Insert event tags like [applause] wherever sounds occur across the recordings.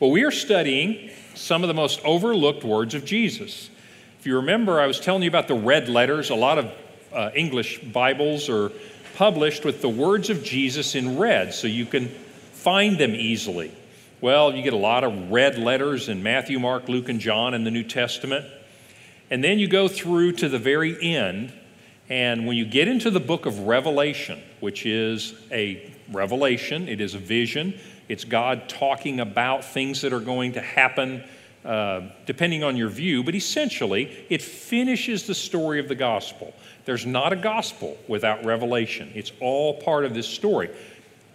Well, we are studying some of the most overlooked words of Jesus. If you remember, I was telling you about the red letters. A lot of uh, English Bibles are published with the words of Jesus in red so you can find them easily. Well, you get a lot of red letters in Matthew, Mark, Luke, and John in the New Testament. And then you go through to the very end, and when you get into the book of Revelation, which is a revelation, it is a vision, it's God talking about things that are going to happen uh, depending on your view, but essentially, it finishes the story of the gospel. There's not a gospel without revelation, it's all part of this story.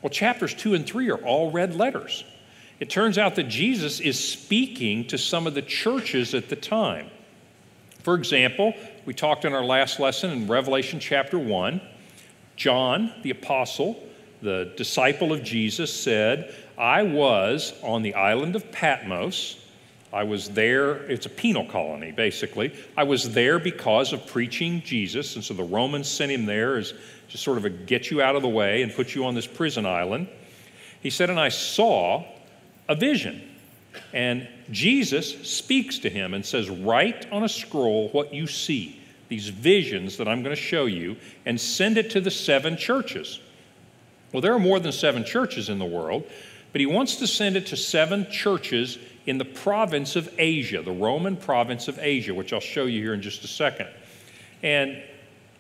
Well, chapters two and three are all red letters. It turns out that Jesus is speaking to some of the churches at the time. For example, we talked in our last lesson in Revelation chapter 1, John, the apostle, the disciple of Jesus, said, I was on the island of Patmos. I was there, it's a penal colony, basically. I was there because of preaching Jesus, and so the Romans sent him there as just sort of a get you out of the way and put you on this prison island. He said, And I saw a vision. And Jesus speaks to him and says, Write on a scroll what you see, these visions that I'm going to show you, and send it to the seven churches. Well, there are more than seven churches in the world, but he wants to send it to seven churches in the province of Asia, the Roman province of Asia, which I'll show you here in just a second. And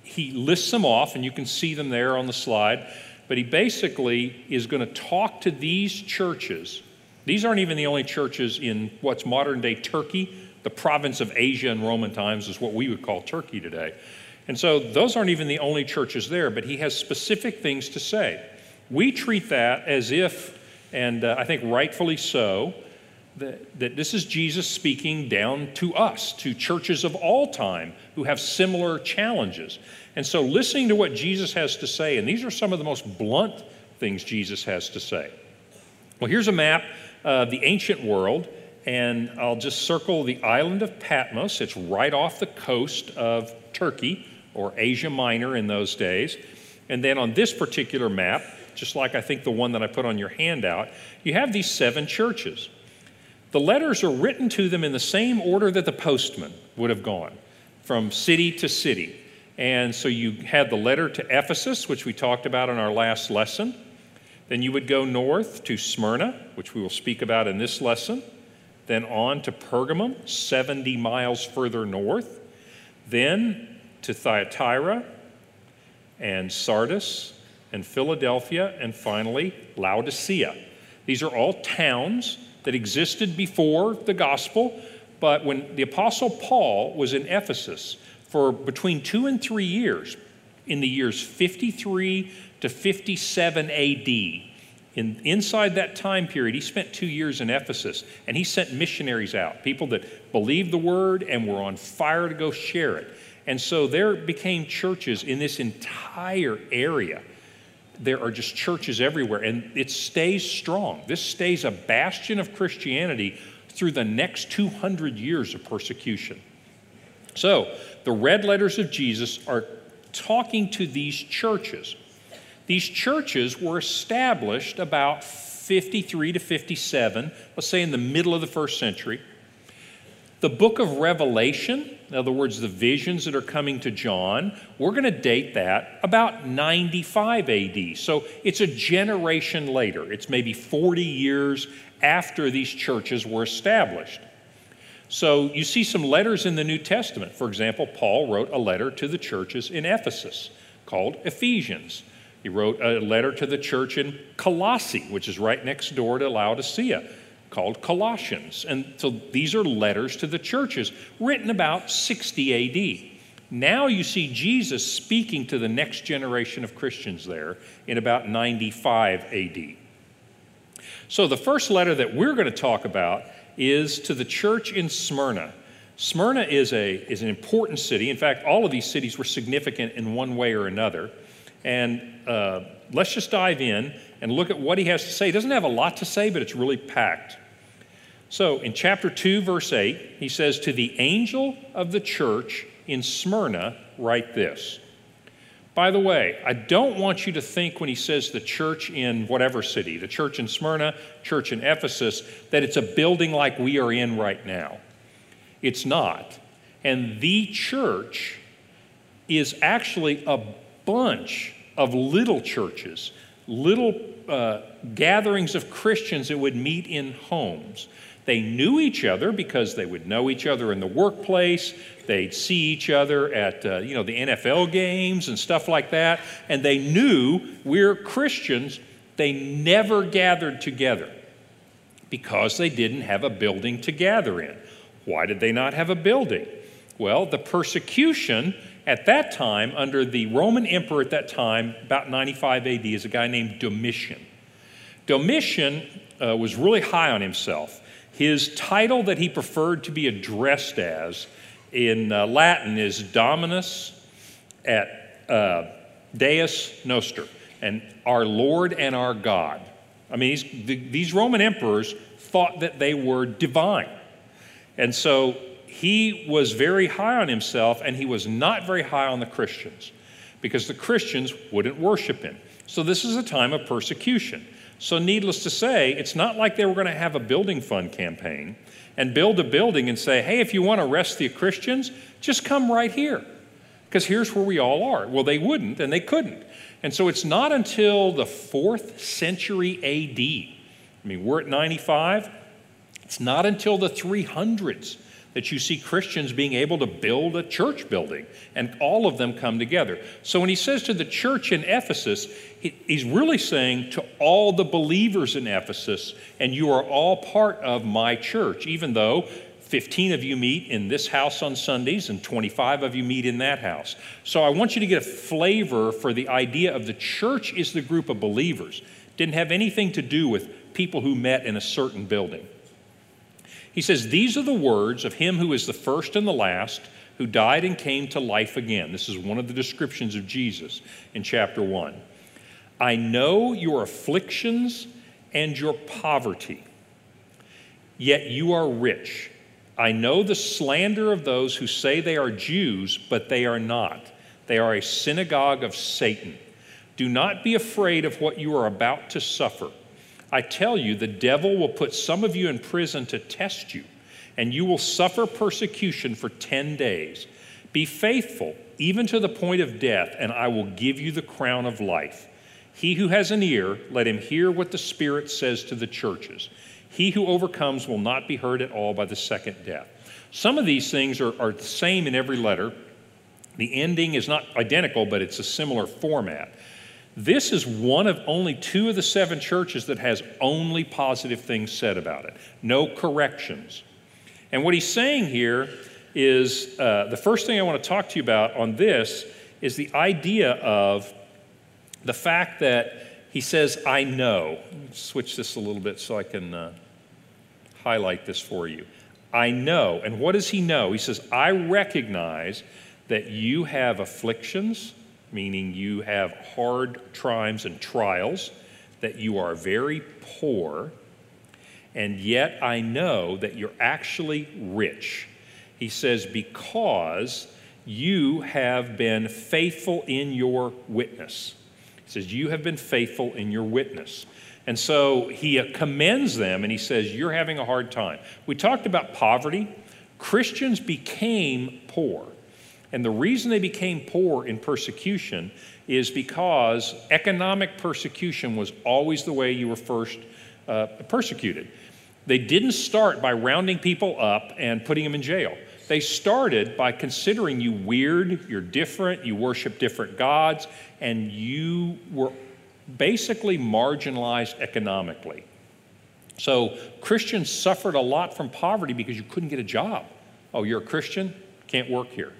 he lists them off, and you can see them there on the slide. But he basically is going to talk to these churches. These aren't even the only churches in what's modern day Turkey. The province of Asia in Roman times is what we would call Turkey today. And so those aren't even the only churches there, but he has specific things to say. We treat that as if and uh, I think rightfully so, that, that this is Jesus speaking down to us, to churches of all time who have similar challenges. And so, listening to what Jesus has to say, and these are some of the most blunt things Jesus has to say. Well, here's a map of the ancient world, and I'll just circle the island of Patmos. It's right off the coast of Turkey, or Asia Minor in those days. And then on this particular map, just like I think the one that I put on your handout, you have these seven churches. The letters are written to them in the same order that the postman would have gone, from city to city. And so you had the letter to Ephesus, which we talked about in our last lesson. Then you would go north to Smyrna, which we will speak about in this lesson. Then on to Pergamum, 70 miles further north. Then to Thyatira and Sardis and Philadelphia, and finally, Laodicea. These are all towns that existed before the gospel, but when the Apostle Paul was in Ephesus for between two and three years, in the years 53 to 57 AD, in, inside that time period, he spent two years in Ephesus and he sent missionaries out, people that believed the word and were on fire to go share it. And so there became churches in this entire area there are just churches everywhere, and it stays strong. This stays a bastion of Christianity through the next 200 years of persecution. So, the red letters of Jesus are talking to these churches. These churches were established about 53 to 57, let's say in the middle of the first century. The book of Revelation in other words, the visions that are coming to John, we're going to date that about 95 AD. So it's a generation later. It's maybe 40 years after these churches were established. So you see some letters in the New Testament. For example, Paul wrote a letter to the churches in Ephesus called Ephesians. He wrote a letter to the church in Colossae, which is right next door to Laodicea called Colossians. And so these are letters to the churches written about 60 AD. Now you see Jesus speaking to the next generation of Christians there in about 95 AD. So the first letter that we're going to talk about is to the church in Smyrna. Smyrna is, a, is an important city. In fact, all of these cities were significant in one way or another. And uh, let's just dive in and look at what he has to say. He doesn't have a lot to say, but it's really packed. So in chapter 2, verse 8, he says, To the angel of the church in Smyrna, write this By the way, I don't want you to think when he says the church in whatever city, the church in Smyrna, church in Ephesus, that it's a building like we are in right now. It's not. And the church is actually a bunch of little churches, little uh, gatherings of Christians that would meet in homes. They knew each other because they would know each other in the workplace. They'd see each other at uh, you know the NFL games and stuff like that, and they knew we're Christians. They never gathered together because they didn't have a building to gather in. Why did they not have a building? Well, the persecution at that time, under the Roman emperor at that time, about 95 AD, is a guy named Domitian. Domitian uh, was really high on himself. His title that he preferred to be addressed as in uh, Latin is Dominus et uh, Deus Noster, and our Lord and our God. I mean, the, these Roman emperors thought that they were divine. And so he was very high on himself and he was not very high on the Christians because the Christians wouldn't worship him. So this is a time of persecution. So, needless to say, it's not like they were going to have a building fund campaign and build a building and say, hey, if you want to arrest the Christians, just come right here because here's where we all are. Well, they wouldn't and they couldn't. And so it's not until the fourth century AD, I mean, we're at 95, it's not until the 300s that you see Christians being able to build a church building, and all of them come together. So when he says to the church in Ephesus, he's really saying to all the believers in Ephesus, and you are all part of my church, even though 15 of you meet in this house on Sundays and 25 of you meet in that house. So I want you to get a flavor for the idea of the church is the group of believers. Didn't have anything to do with people who met in a certain building. He says, These are the words of him who is the first and the last, who died and came to life again. This is one of the descriptions of Jesus in chapter 1. I know your afflictions and your poverty, yet you are rich. I know the slander of those who say they are Jews, but they are not. They are a synagogue of Satan. Do not be afraid of what you are about to suffer. I tell you, the devil will put some of you in prison to test you, and you will suffer persecution for 10 days. Be faithful, even to the point of death, and I will give you the crown of life. He who has an ear, let him hear what the Spirit says to the churches. He who overcomes will not be hurt at all by the second death. Some of these things are, are the same in every letter. The ending is not identical, but it's a similar format. This is one of only two of the seven churches that has only positive things said about it, no corrections. And what he's saying here is uh, the first thing I want to talk to you about on this is the idea of the fact that he says, I know. Switch this a little bit so I can uh, highlight this for you. I know. And what does he know? He says, I recognize that you have afflictions meaning you have hard times and trials, that you are very poor, and yet I know that you're actually rich. He says, because you have been faithful in your witness. He says, You have been faithful in your witness. And so he commends them and he says, You're having a hard time. We talked about poverty. Christians became poor. And the reason they became poor in persecution is because economic persecution was always the way you were first uh, persecuted. They didn't start by rounding people up and putting them in jail. They started by considering you weird, you're different, you worship different gods, and you were basically marginalized economically. So Christians suffered a lot from poverty because you couldn't get a job. Oh, you're a Christian? Can't work here.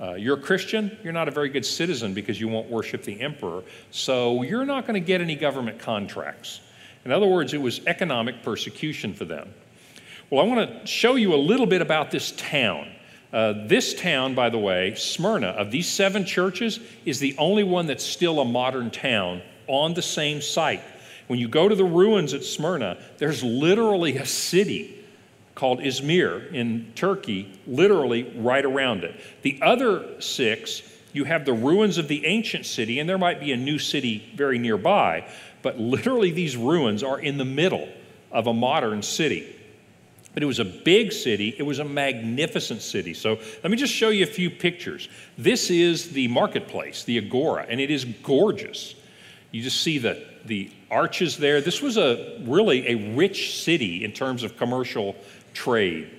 Uh, you're a Christian, you're not a very good citizen because you won't worship the emperor, so you're not going to get any government contracts. In other words, it was economic persecution for them. Well, I want to show you a little bit about this town. Uh, this town, by the way, Smyrna, of these seven churches, is the only one that's still a modern town on the same site. When you go to the ruins at Smyrna, there's literally a city called Izmir in Turkey, literally right around it. The other six, you have the ruins of the ancient city, and there might be a new city very nearby, but literally these ruins are in the middle of a modern city. But it was a big city, it was a magnificent city. So let me just show you a few pictures. This is the marketplace, the Agora, and it is gorgeous. You just see the, the arches there. This was a really a rich city in terms of commercial trade.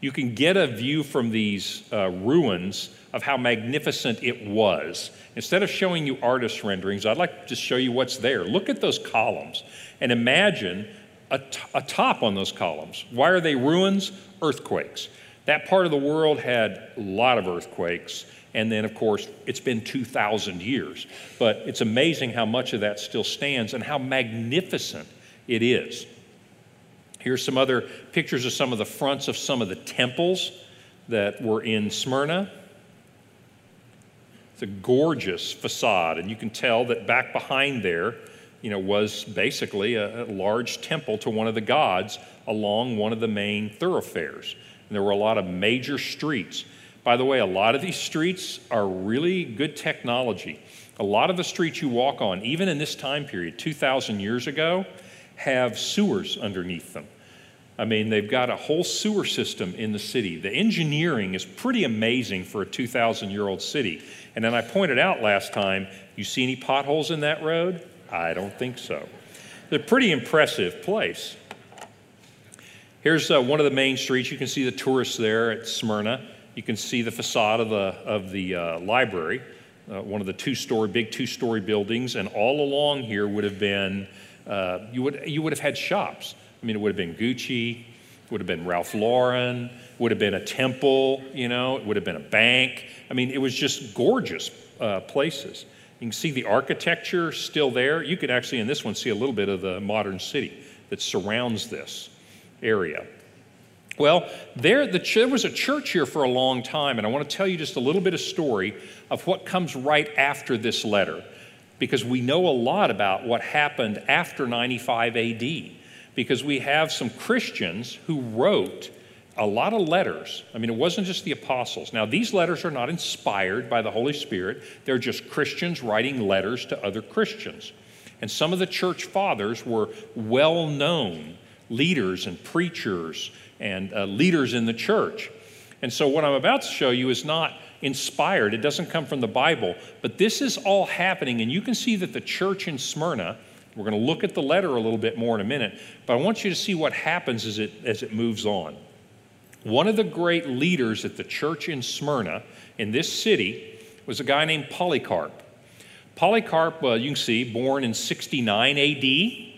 You can get a view from these uh, ruins of how magnificent it was. Instead of showing you artist renderings, I'd like to show you what's there. Look at those columns and imagine a, t- a top on those columns. Why are they ruins? Earthquakes. That part of the world had a lot of earthquakes. And then, of course, it's been 2,000 years. But it's amazing how much of that still stands and how magnificent it is. Here's some other pictures of some of the fronts of some of the temples that were in Smyrna. It's a gorgeous facade, and you can tell that back behind there, you know, was basically a, a large temple to one of the gods along one of the main thoroughfares. And there were a lot of major streets. By the way, a lot of these streets are really good technology. A lot of the streets you walk on, even in this time period, 2,000 years ago, have sewers underneath them. I mean, they've got a whole sewer system in the city. The engineering is pretty amazing for a 2,000 year old city. And then I pointed out last time, you see any potholes in that road? I don't think so. It's a pretty impressive place. Here's uh, one of the main streets. You can see the tourists there at Smyrna. You can see the facade of the, of the uh, library, uh, one of the two story, big two story buildings. And all along here would have been, uh, you, would, you would have had shops. I mean, it would have been Gucci, would have been Ralph Lauren, would have been a temple, you know, it would have been a bank. I mean, it was just gorgeous uh, places. You can see the architecture still there. You could actually, in this one, see a little bit of the modern city that surrounds this area. Well, there, the, there was a church here for a long time, and I want to tell you just a little bit of story of what comes right after this letter, because we know a lot about what happened after 95 AD, because we have some Christians who wrote a lot of letters. I mean, it wasn't just the apostles. Now, these letters are not inspired by the Holy Spirit, they're just Christians writing letters to other Christians. And some of the church fathers were well known leaders and preachers and uh, leaders in the church. And so, what I'm about to show you is not inspired, it doesn't come from the Bible, but this is all happening. And you can see that the church in Smyrna, we're going to look at the letter a little bit more in a minute, but I want you to see what happens as it, as it moves on. One of the great leaders at the church in Smyrna, in this city, was a guy named Polycarp. Polycarp, uh, you can see, born in 69 AD.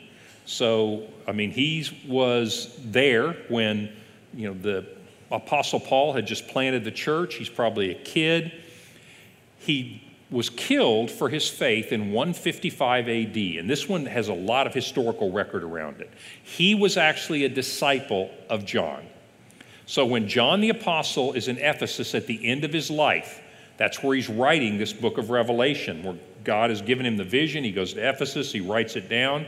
So, I mean, he was there when, you know, the Apostle Paul had just planted the church. He's probably a kid. He was killed for his faith in 155 AD, and this one has a lot of historical record around it. He was actually a disciple of John. So when John the Apostle is in Ephesus at the end of his life, that's where he's writing this book of Revelation, where God has given him the vision. He goes to Ephesus, he writes it down.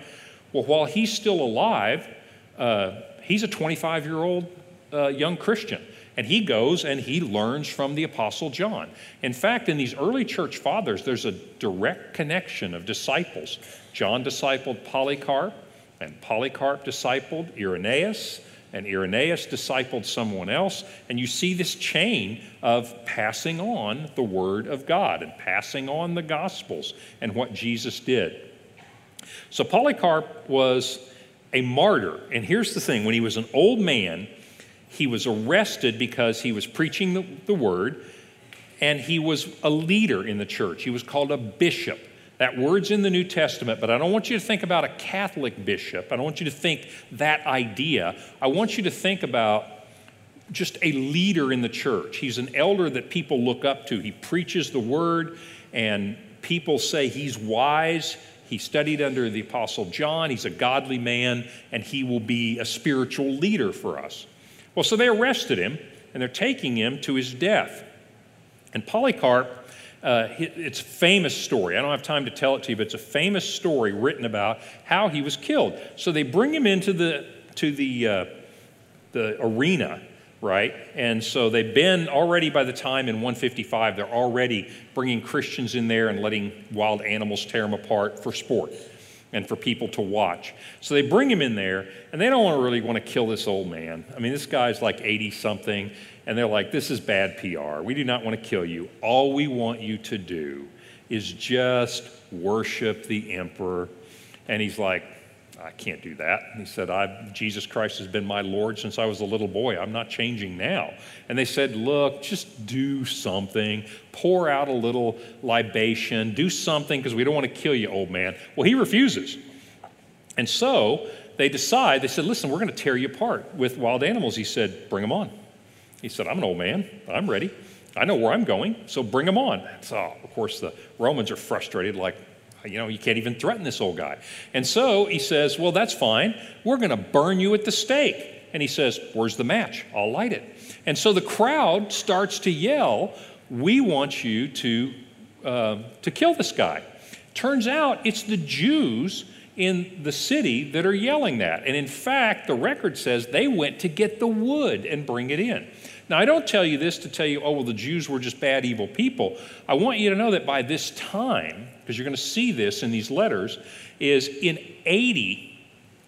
Well, while he's still alive, uh, he's a 25 year old uh, young Christian. And he goes and he learns from the Apostle John. In fact, in these early church fathers, there's a direct connection of disciples. John discipled Polycarp, and Polycarp discipled Irenaeus, and Irenaeus discipled someone else. And you see this chain of passing on the Word of God and passing on the Gospels and what Jesus did. So Polycarp was a martyr. And here's the thing when he was an old man, he was arrested because he was preaching the, the Word and he was a leader in the church. He was called a bishop. That word's in the New Testament, but I don't want you to think about a Catholic bishop. I don't want you to think that idea. I want you to think about just a leader in the church. He's an elder that people look up to. He preaches the word, and people say he's wise. He studied under the Apostle John. He's a godly man, and he will be a spiritual leader for us. Well, so they arrested him, and they're taking him to his death. And Polycarp uh, it's a famous story. I don't have time to tell it to you, but it's a famous story written about how he was killed. So they bring him into the, to the, uh, the arena right? And so they've been already by the time in 155, they're already bringing Christians in there and letting wild animals tear them apart for sport and for people to watch. So they bring him in there, and they don't really want to kill this old man. I mean, this guy's like 80 something, and they're like, this is bad PR. We do not want to kill you. All we want you to do is just worship the emperor. And he's like, I can't do that. he said, I've, Jesus Christ has been my Lord since I was a little boy. I'm not changing now. And they said, Look, just do something. Pour out a little libation. Do something because we don't want to kill you, old man. Well, he refuses. And so they decide, they said, Listen, we're going to tear you apart with wild animals. He said, Bring them on. He said, I'm an old man. I'm ready. I know where I'm going, so bring them on. So, of course, the Romans are frustrated, like, you know, you can't even threaten this old guy. And so he says, Well, that's fine. We're going to burn you at the stake. And he says, Where's the match? I'll light it. And so the crowd starts to yell, We want you to, uh, to kill this guy. Turns out it's the Jews in the city that are yelling that. And in fact, the record says they went to get the wood and bring it in. Now, I don't tell you this to tell you, oh, well, the Jews were just bad, evil people. I want you to know that by this time, because you're going to see this in these letters, is in 80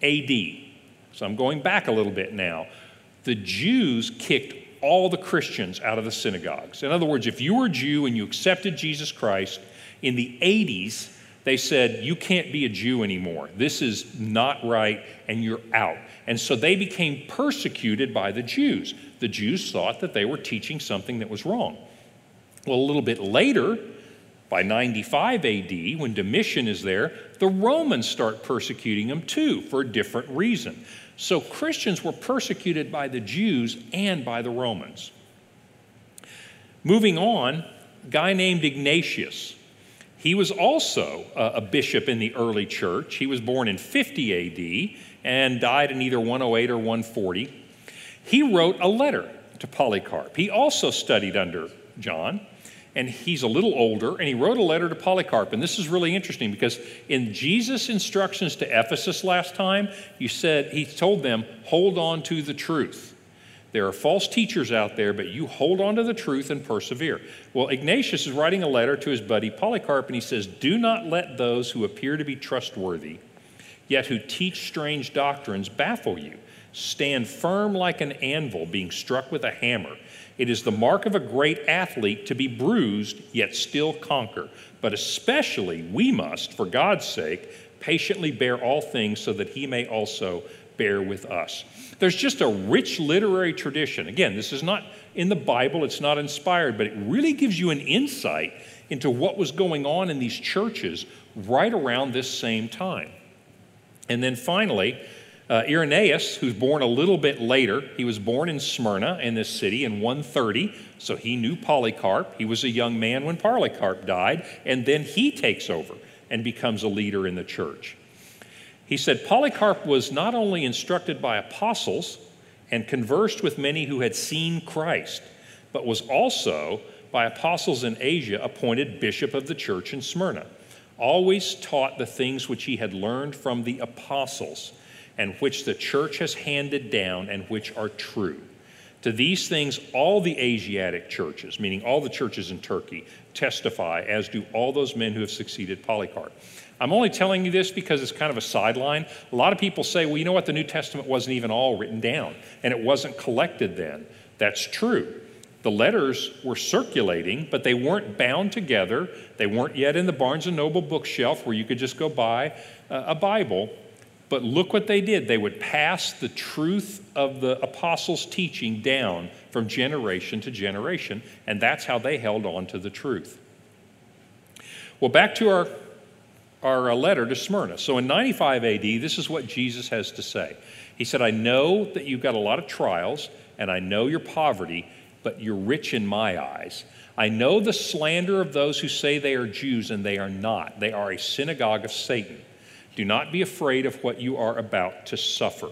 AD. So I'm going back a little bit now. The Jews kicked all the Christians out of the synagogues. In other words, if you were a Jew and you accepted Jesus Christ in the 80s, they said, You can't be a Jew anymore. This is not right, and you're out. And so they became persecuted by the Jews. The Jews thought that they were teaching something that was wrong. Well, a little bit later, by 95 AD, when Domitian is there, the Romans start persecuting them too for a different reason. So Christians were persecuted by the Jews and by the Romans. Moving on, a guy named Ignatius. He was also a, bishop in the early church. He was born in 50 AD and died in either 108 or 140. He wrote a letter to Polycarp. He also studied under John and he's a little older, and he wrote a letter to Polycarp. And this is really interesting because in Jesus' instructions to Ephesus last time, you said he told them, hold on to the truth. There are false teachers out there, but you hold on to the truth and persevere. Well, Ignatius is writing a letter to his buddy Polycarp, and he says, Do not let those who appear to be trustworthy, yet who teach strange doctrines, baffle you. Stand firm like an anvil being struck with a hammer it is the mark of a great athlete to be bruised, yet still conquer. But especially we must, for God's sake, patiently bear all things so that he may also bear with us. There's just a rich literary tradition. Again, this is not in the Bible, it's not inspired, but it really gives you an insight into what was going on in these churches right around this same time. And then finally, uh, Irenaeus, who's born a little bit later, he was born in Smyrna in this city in 130, so he knew Polycarp. He was a young man when Polycarp died, and then he takes over and becomes a leader in the church. He said Polycarp was not only instructed by apostles and conversed with many who had seen Christ, but was also by apostles in Asia appointed bishop of the church in Smyrna. Always taught the things which he had learned from the apostles and which the church has handed down and which are true. To these things, all the Asiatic churches, meaning all the churches in Turkey, testify, as do all those men who have succeeded Polycarp. I'm only telling you this because it's kind of a sideline. A lot of people say, well, you know what? The New Testament wasn't even all written down, and it wasn't collected then. That's true. The letters were circulating, but they weren't bound together. They weren't yet in the Barnes and Noble bookshelf where you could just go buy uh, a Bible. But look what they did. They would pass the truth of the apostles' teaching down from generation to generation, and that's how they held on to the truth. Well, back to our, our uh, letter to Smyrna. So in 95 AD, this is what Jesus has to say. He said, I know that you've got a lot of trials, and I know your poverty, but you're rich in my eyes. I know the slander of those who say they are Jews, and they are not. They are a synagogue of Satan. Do not be afraid of what you are about to suffer.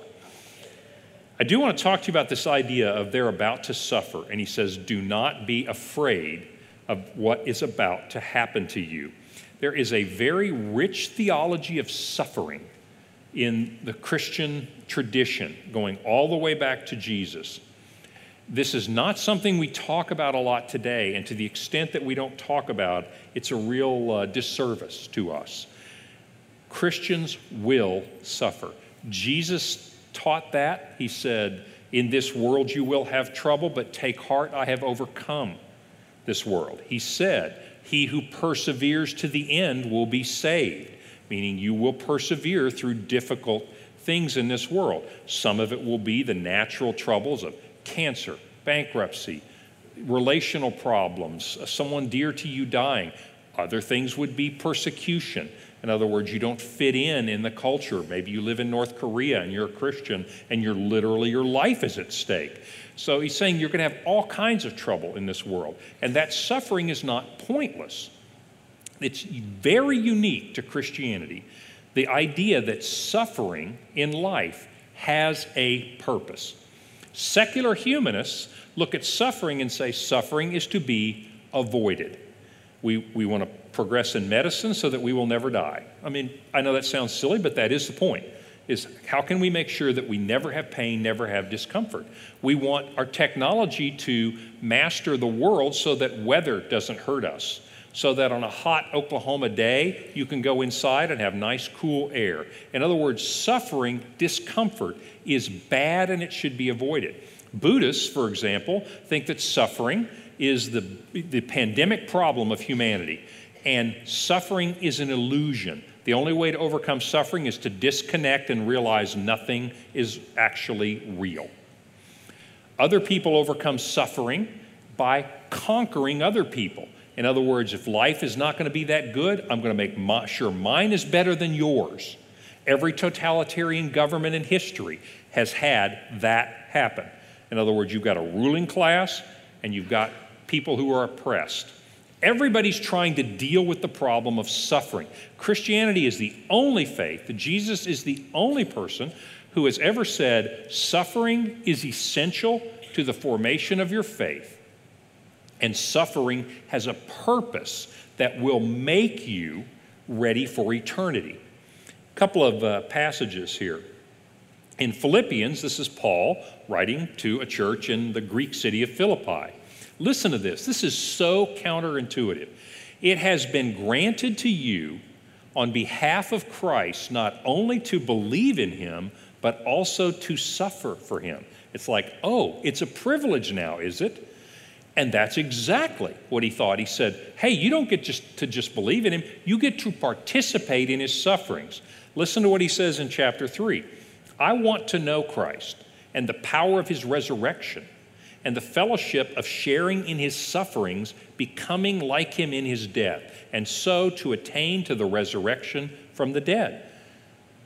I do want to talk to you about this idea of they're about to suffer. And he says, Do not be afraid of what is about to happen to you. There is a very rich theology of suffering in the Christian tradition going all the way back to Jesus. This is not something we talk about a lot today, and to the extent that we don't talk about, it's a real uh, disservice to us. Christians will suffer. Jesus taught that. He said, In this world you will have trouble, but take heart, I have overcome this world. He said, He who perseveres to the end will be saved, meaning you will persevere through difficult things in this world. Some of it will be the natural troubles of cancer, bankruptcy, relational problems, someone dear to you dying. Other things would be persecution. In other words, you don't fit in in the culture. Maybe you live in North Korea and you're a Christian and you're literally, your life is at stake. So he's saying you're going to have all kinds of trouble in this world. And that suffering is not pointless. It's very unique to Christianity the idea that suffering in life has a purpose. Secular humanists look at suffering and say suffering is to be avoided. We, we want to progress in medicine so that we will never die. I mean, I know that sounds silly, but that is the point. Is how can we make sure that we never have pain, never have discomfort? We want our technology to master the world so that weather doesn't hurt us so that on a hot Oklahoma day, you can go inside and have nice, cool air. In other words, suffering, discomfort is bad and it should be avoided. Buddhists, for example, think that suffering is the, the pandemic problem of humanity, and suffering is an illusion. The only way to overcome suffering is to disconnect and realize nothing is actually real. Other people overcome suffering by conquering other people. In other words, if life is not going to be that good, I'm going to make my, sure mine is better than yours. Every totalitarian government in history has had that happen. In other words, you've got a ruling class and you've got people who are oppressed. Everybody's trying to deal with the problem of suffering. Christianity is the only faith, Jesus is the only person who has ever said suffering is essential to the formation of your faith and suffering has a purpose that will make you ready for eternity. A couple of uh, passages here. In Philippians, this is Paul writing to a church in the Greek city of Philippi. Listen to this. This is so counterintuitive. It has been granted to you on behalf of Christ not only to believe in him, but also to suffer for him. It's like, oh, it's a privilege now, is it? And that's exactly what he thought. He said, Hey, you don't get just to just believe in him, you get to participate in his sufferings. Listen to what he says in chapter 3. I want to know Christ and the power of his resurrection and the fellowship of sharing in his sufferings, becoming like him in his death, and so to attain to the resurrection from the dead.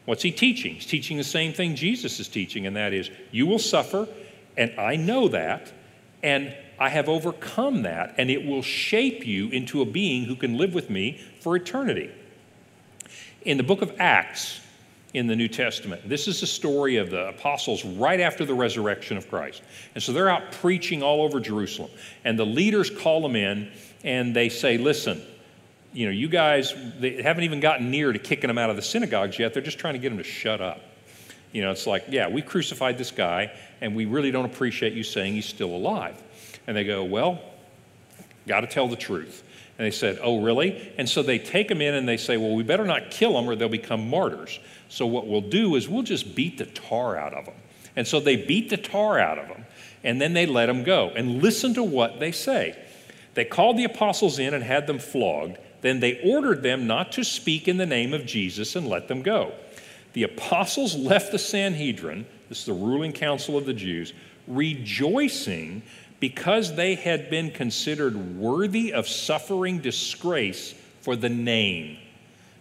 What's he teaching? He's teaching the same thing Jesus is teaching, and that is, you will suffer, and I know that, and I have overcome that, and it will shape you into a being who can live with me for eternity. In the book of Acts, in the New Testament. This is the story of the apostles right after the resurrection of Christ. And so they're out preaching all over Jerusalem. And the leaders call them in and they say, Listen, you know, you guys, they haven't even gotten near to kicking them out of the synagogues yet. They're just trying to get them to shut up. You know, it's like, yeah, we crucified this guy and we really don't appreciate you saying he's still alive. And they go, Well, got to tell the truth. And they said, Oh, really? And so they take them in and they say, Well, we better not kill them or they'll become martyrs. So what we'll do is we'll just beat the tar out of them. And so they beat the tar out of them and then they let them go. And listen to what they say. They called the apostles in and had them flogged. Then they ordered them not to speak in the name of Jesus and let them go. The apostles left the Sanhedrin, this is the ruling council of the Jews, rejoicing because they had been considered worthy of suffering disgrace for the name.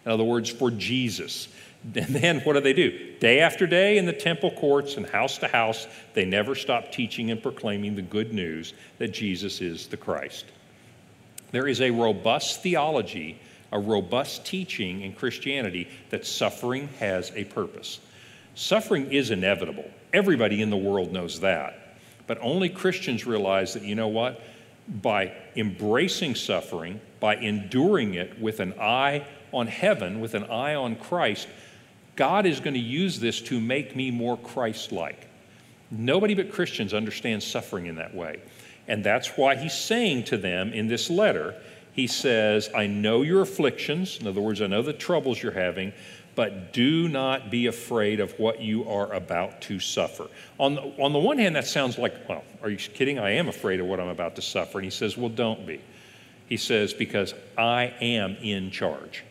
In other words, for Jesus. [laughs] And then what do they do? Day after day in the temple courts and house to house, they never stop teaching and proclaiming the good news that Jesus is the Christ. There is a robust theology, a robust teaching in Christianity that suffering has a purpose. Suffering is inevitable. Everybody in the world knows that. But only Christians realize that, you know what? By embracing suffering, by enduring it with an eye on heaven, with an eye on Christ, God is going to use this to make me more Christ like. Nobody but Christians understand suffering in that way. And that's why he's saying to them in this letter, he says, I know your afflictions. In other words, I know the troubles you're having, but do not be afraid of what you are about to suffer. On the, on the one hand, that sounds like, well, are you kidding? I am afraid of what I'm about to suffer. And he says, well, don't be. He says, because I am in charge.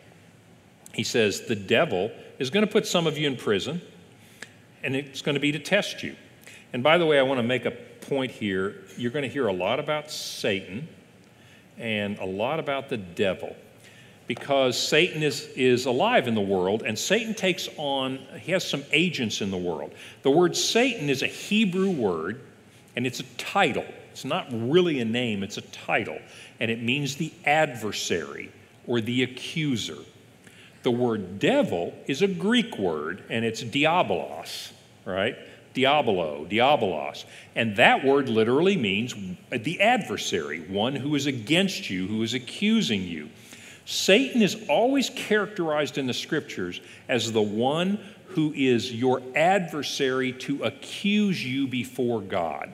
He says, the devil is going to put some of you in prison, and it's going to be to test you. And by the way, I want to make a point here. You're going to hear a lot about Satan and a lot about the devil because Satan is, is alive in the world and Satan takes on, he has some agents in the world. The word Satan is a Hebrew word and it's a title. It's not really a name, it's a title. And it means the adversary or the accuser. The word devil is a Greek word and it's diabolos, right? Diabolo, diabolos. And that word literally means the adversary, one who is against you, who is accusing you. Satan is always characterized in the scriptures as the one who is your adversary to accuse you before God,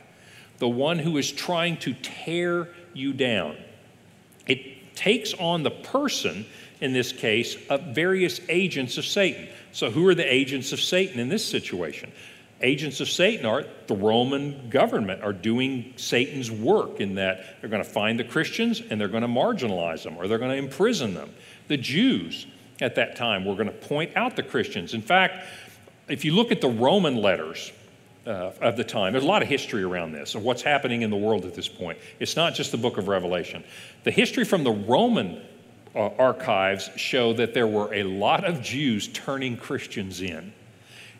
the one who is trying to tear you down. It takes on the person, in this case, of various agents of Satan. So, who are the agents of Satan in this situation? Agents of Satan are the Roman government are doing Satan's work in that they're going to find the Christians and they're going to marginalize them or they're going to imprison them. The Jews at that time were going to point out the Christians. In fact, if you look at the Roman letters uh, of the time, there's a lot of history around this of what's happening in the world at this point. It's not just the book of Revelation. The history from the Roman uh, archives show that there were a lot of Jews turning Christians in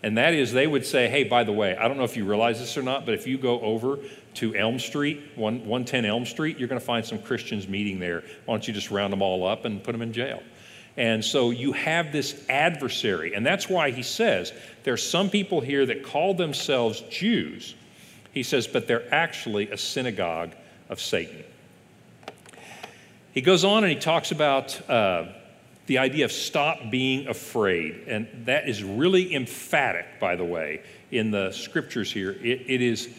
and that is, they would say, hey, by the way, I don't know if you realize this or not, but if you go over to Elm Street, 110 Elm Street, you're going to find some Christians meeting there. Why don't you just round them all up and put them in jail? And so you have this adversary. And that's why he says there's some people here that call themselves Jews. He says, but they're actually a synagogue of Satan. He goes on and he talks about. Uh, the idea of stop being afraid. And that is really emphatic, by the way, in the scriptures here. it, it is,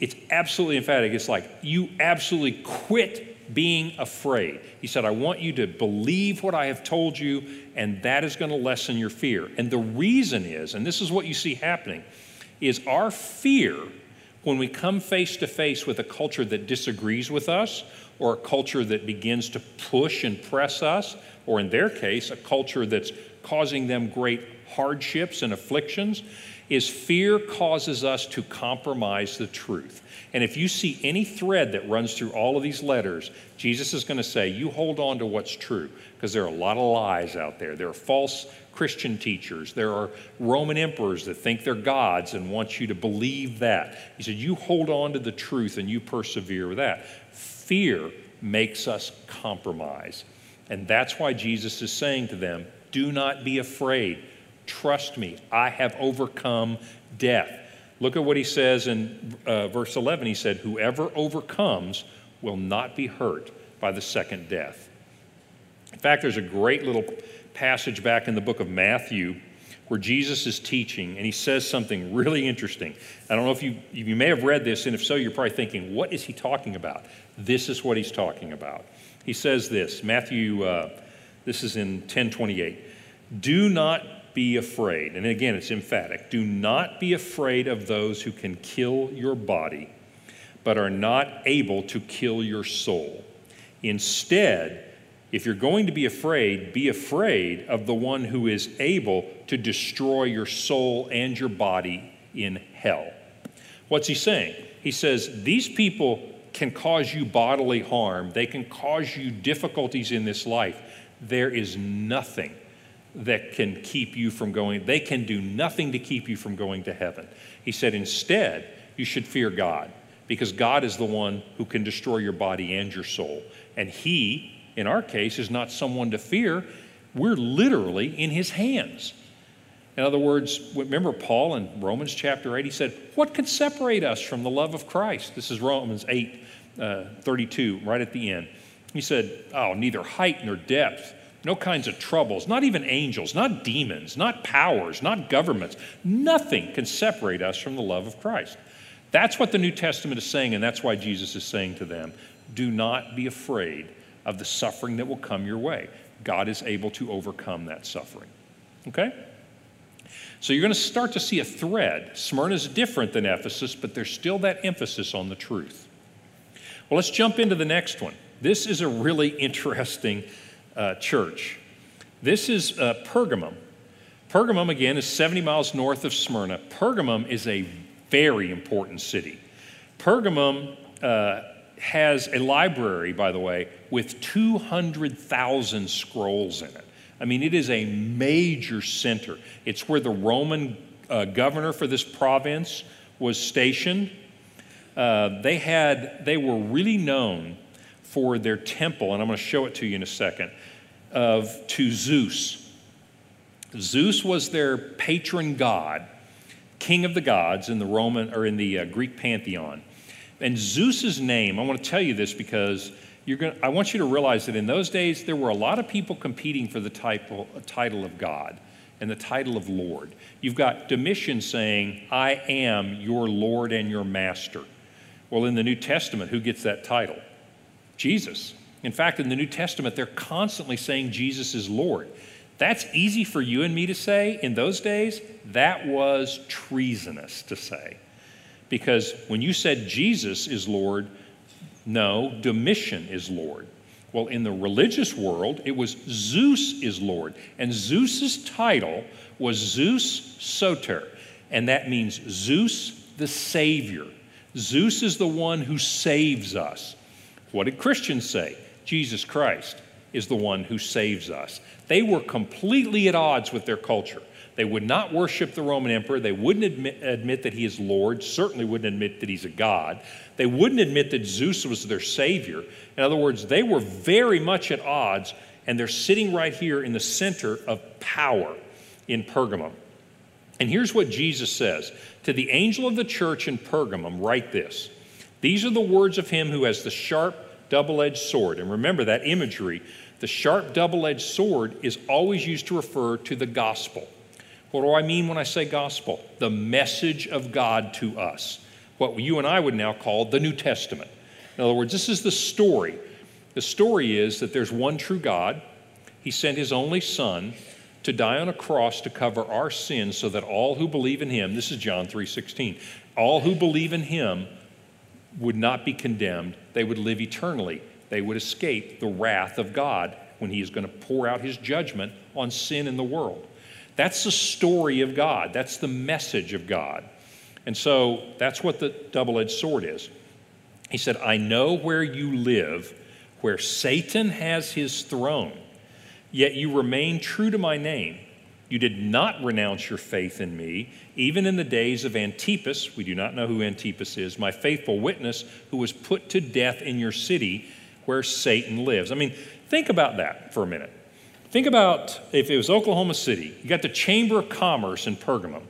it's absolutely emphatic. It's like, you absolutely quit being afraid. He said, I want you to believe what I have told you, and that is going to lessen your fear. And the reason is, and this is what you see happening, is our fear when we come face to face with a culture that disagrees with us or a culture that begins to push and press us or in their case, a culture that's causing them great hardships and afflictions, is fear causes us to compromise the truth. And if you see any thread that runs through all of these letters, Jesus is going to say, You hold on to what's true, because there are a lot of lies out there. There are false Christian teachers. There are Roman emperors that think they're gods and want you to believe that. He said, You hold on to the truth and you persevere with that. Fear makes us compromise. And that's why Jesus is saying to them, Do not be afraid. Trust me, I have overcome death. Look at what he says in uh, verse 11. He said, Whoever overcomes will not be hurt by the second death. In fact, there's a great little passage back in the book of Matthew where Jesus is teaching and he says something really interesting. I don't know if you, you may have read this, and if so, you're probably thinking, What is he talking about? This is what he's talking about. He says this, Matthew, uh, this is in 1028. Do not be afraid. And again, it's emphatic. Do not be afraid of those who can kill your body, but are not able to kill your soul. Instead, if you're going to be afraid, be afraid of the one who is able to destroy your soul and your body in hell. What's he saying? He says, These people can cause you bodily harm, they can cause you difficulties in this life. There is nothing that can keep you from going, they can do nothing to keep you from going to heaven. He said, instead, you should fear God because God is the one who can destroy your body and your soul. And He, in our case, is not someone to fear. We're literally in His hands. In other words, remember Paul in Romans chapter 8, he said, What could separate us from the love of Christ? This is Romans 8, uh, 32, right at the end. He said, Oh, neither height nor depth, no kinds of troubles, not even angels, not demons, not powers, not governments. Nothing can separate us from the love of Christ. That's what the New Testament is saying, and that's why Jesus is saying to them do not be afraid of the suffering that will come your way. God is able to overcome that suffering. Okay? So you're going to start to see a thread. Smyrna is different than Ephesus, but there's still that emphasis on the truth. Well, let's jump into the next one. This is a really [laughs] interesting uh, church. This is uh, Pergamum. Pergamum, again, is 70 miles north of Smyrna. Pergamum is a very important city. Pergamum uh, has a library, by the way, with 200,000 scrolls in it. I mean, it is a major center. It's where the Roman uh, governor for this province was stationed. Uh, they had, they were really known for their temple, and I'm going to show it to you in a second, of to Zeus. Zeus was their patron god, king of the gods in the Roman or in the uh, Greek pantheon. And Zeus's name, I want to tell you this because you're going I want you to realize that in those days there were a lot of people competing for the title, title of God and the title of Lord. You've got Domitian saying, I am your Lord and your master. Well, in the New Testament, who gets that title? Jesus. In fact, in the New Testament, they're constantly saying Jesus is Lord. That's easy for you and me to say. In those days, that was treasonous to say. Because when you said Jesus is Lord, no, Domitian is Lord. Well, in the religious world, it was Zeus is Lord. And Zeus's title was Zeus Soter. And that means Zeus the Savior. Zeus is the one who saves us. What did Christians say? Jesus Christ is the one who saves us. They were completely at odds with their culture. They would not worship the Roman emperor. They wouldn't admit, admit, that he is Lord, certainly wouldn't admit that he's a God. They wouldn't admit that Zeus was their savior. In other words, they were very much at odds, and they're sitting right here in the center of power in Pergamum. And here's what Jesus says To the angel of the church in Pergamum, write this These are the words of him who has the sharp, double edged sword. And remember that imagery. The sharp, double edged sword is always used to refer to the gospel. What do I mean when I say gospel? The message of God to us. What you and I would now call the New Testament. In other words, this is the story. The story is that there's one true God. He sent his only Son to die on a cross to cover our sins so that all who believe in him, this is John 3:16, all who believe in him would not be condemned, they would live eternally. They would escape the wrath of God when he is going to pour out his judgment on sin in the world. That's the story of God, that's the message of God. And so that's what the double edged sword is. He said, I know where you live, where Satan has his throne, yet you remain true to my name. You did not renounce your faith in me, even in the days of Antipas. We do not know who Antipas is, my faithful witness, who was put to death in your city where Satan lives. I mean, think about that for a minute. Think about if it was Oklahoma City, you got the Chamber of Commerce in Pergamum.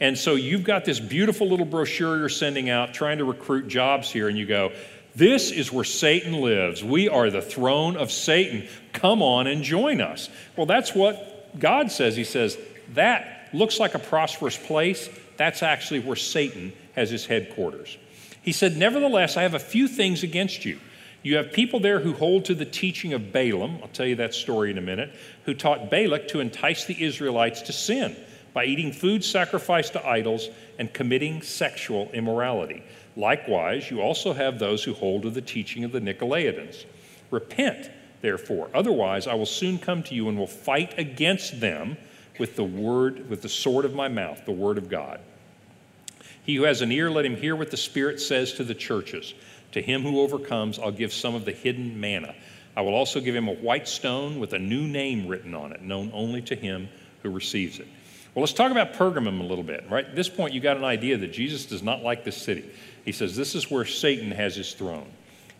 And so you've got this beautiful little brochure you're sending out trying to recruit jobs here, and you go, This is where Satan lives. We are the throne of Satan. Come on and join us. Well, that's what God says. He says, That looks like a prosperous place. That's actually where Satan has his headquarters. He said, Nevertheless, I have a few things against you. You have people there who hold to the teaching of Balaam, I'll tell you that story in a minute, who taught Balak to entice the Israelites to sin by eating food sacrificed to idols and committing sexual immorality. Likewise, you also have those who hold to the teaching of the Nicolaitans. Repent, therefore, otherwise I will soon come to you and will fight against them with the word with the sword of my mouth, the word of God. He who has an ear, let him hear what the Spirit says to the churches. To him who overcomes, I'll give some of the hidden manna. I will also give him a white stone with a new name written on it, known only to him who receives it. Well, let's talk about Pergamum a little bit, right? At this point, you got an idea that Jesus does not like this city. He says, This is where Satan has his throne.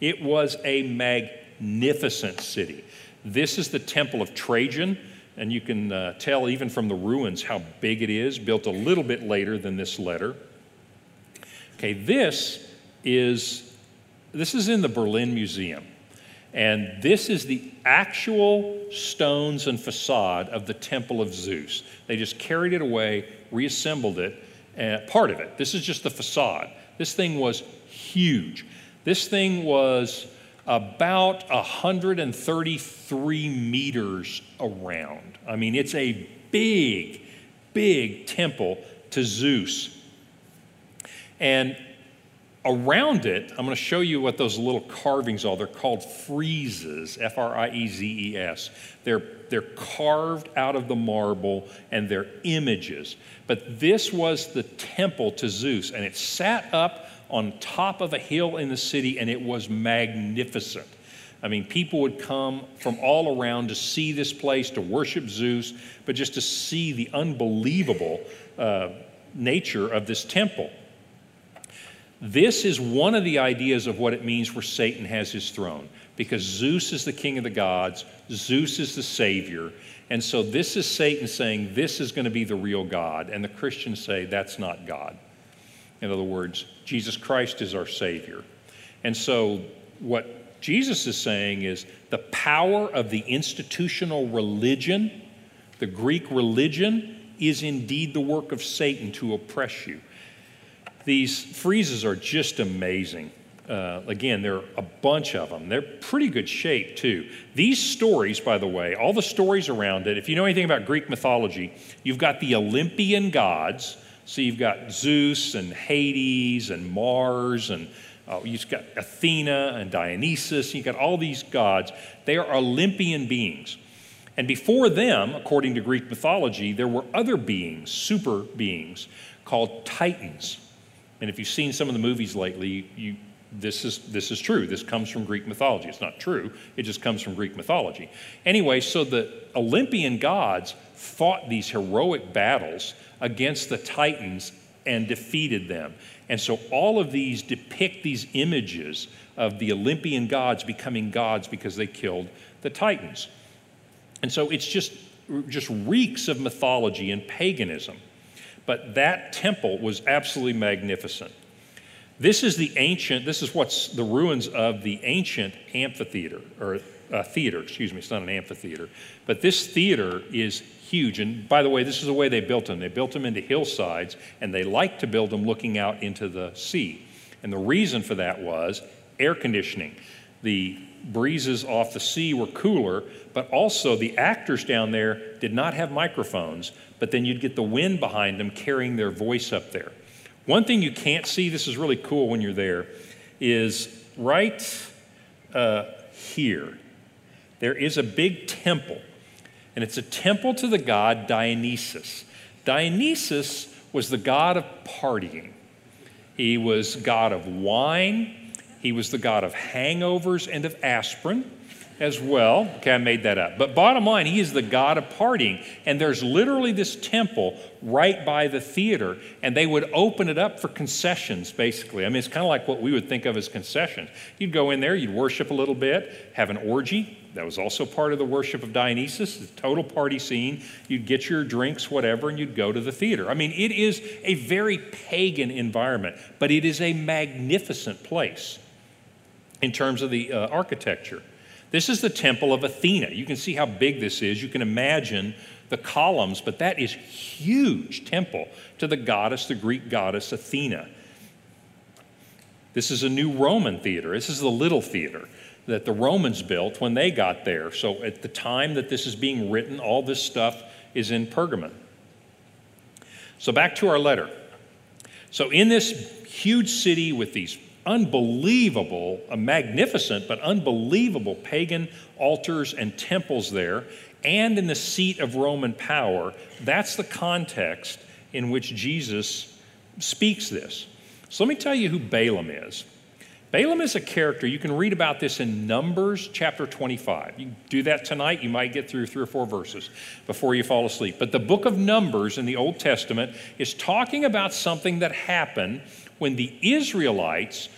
It was a magnificent city. This is the temple of Trajan, and you can uh, tell even from the ruins how big it is, built a little bit later than this letter. Okay, this is this is in the Berlin Museum. And this is the actual stones and facade of the temple of Zeus. They just carried it away, reassembled it, uh, part of it. This is just the facade. This thing was huge. This thing was about 133 meters around. I mean, it's a big, big temple to Zeus. And around it, I'm going to show you what those little carvings are. They're called friezes, F R I E Z E S. They're, they're carved out of the marble and they're images. But this was the temple to Zeus, and it sat up on top of a hill in the city, and it was magnificent. I mean, people would come from all around to see this place, to worship Zeus, but just to see the unbelievable uh, nature of this temple. This is one of the ideas of what it means where Satan has his throne, because Zeus is the king of the gods, Zeus is the savior. And so this is Satan saying this is going to be the real God. And the Christians say that's not God. In other words, Jesus Christ is our savior. And so what Jesus is saying is the power of the institutional religion, the Greek religion, is indeed the work of Satan to oppress you. These friezes are just amazing. Uh, again, there are a bunch of them. They're pretty good shape, too. These stories, by the way, all the stories around it, if you know anything about Greek mythology, you've got the Olympian gods. So you've got Zeus and Hades and Mars, and uh, you've got Athena and Dionysus. You've got all these gods. They are Olympian beings. And before them, according to Greek mythology, there were other beings, super beings, called Titans. And if you've seen some of the movies lately, you, this, is, this is true. This comes from Greek mythology. It's not true, it just comes from Greek mythology. Anyway, so the Olympian gods fought these heroic battles against the Titans and defeated them. And so all of these depict these images of the Olympian gods becoming gods because they killed the Titans. And so it's just, just reeks of mythology and paganism. But that temple was absolutely magnificent. This is the ancient, this is what's the ruins of the ancient amphitheater, or uh, theater, excuse me, it's not an amphitheater. But this theater is huge. And by the way, this is the way they built them. They built them into hillsides, and they liked to build them looking out into the sea. And the reason for that was air conditioning. The breezes off the sea were cooler, but also the actors down there did not have microphones, but then you'd get the wind behind them carrying their voice up there. One thing you can't see, this is really cool when you're there, is right uh, here, there is a big temple, and it's a temple to the god Dionysus. Dionysus was the god of partying, he was god of wine, he was the god of hangovers and of aspirin as well. Okay, I made that up. But bottom line, he is the God of partying. And there's literally this temple right by the theater, and they would open it up for concessions, basically. I mean, it's kind of like what we would think of as concessions. You'd go in there, you'd worship a little bit, have an orgy. That was also part of the worship of Dionysus, the total party scene. You'd get your drinks, whatever, and you'd go to the theater. I mean, it is a very pagan environment, but it is a magnificent place in terms of the uh, architecture. This is the temple of Athena. You can see how big this is. You can imagine the columns, but that is huge temple to the goddess, the Greek goddess Athena. This is a new Roman theater. This is the little theater that the Romans built when they got there. So at the time that this is being written, all this stuff is in Pergamon. So back to our letter. So in this huge city with these unbelievable, magnificent but unbelievable pagan altars and temples there, and in the seat of Roman power. That's the context in which Jesus speaks this. So let me tell you who Balaam is. Balaam is a character, you can read about this in Numbers chapter 25. You do that tonight, you might get through three or four verses before you fall asleep. But the book of Numbers in the Old Testament is talking about something that happened when the Israelites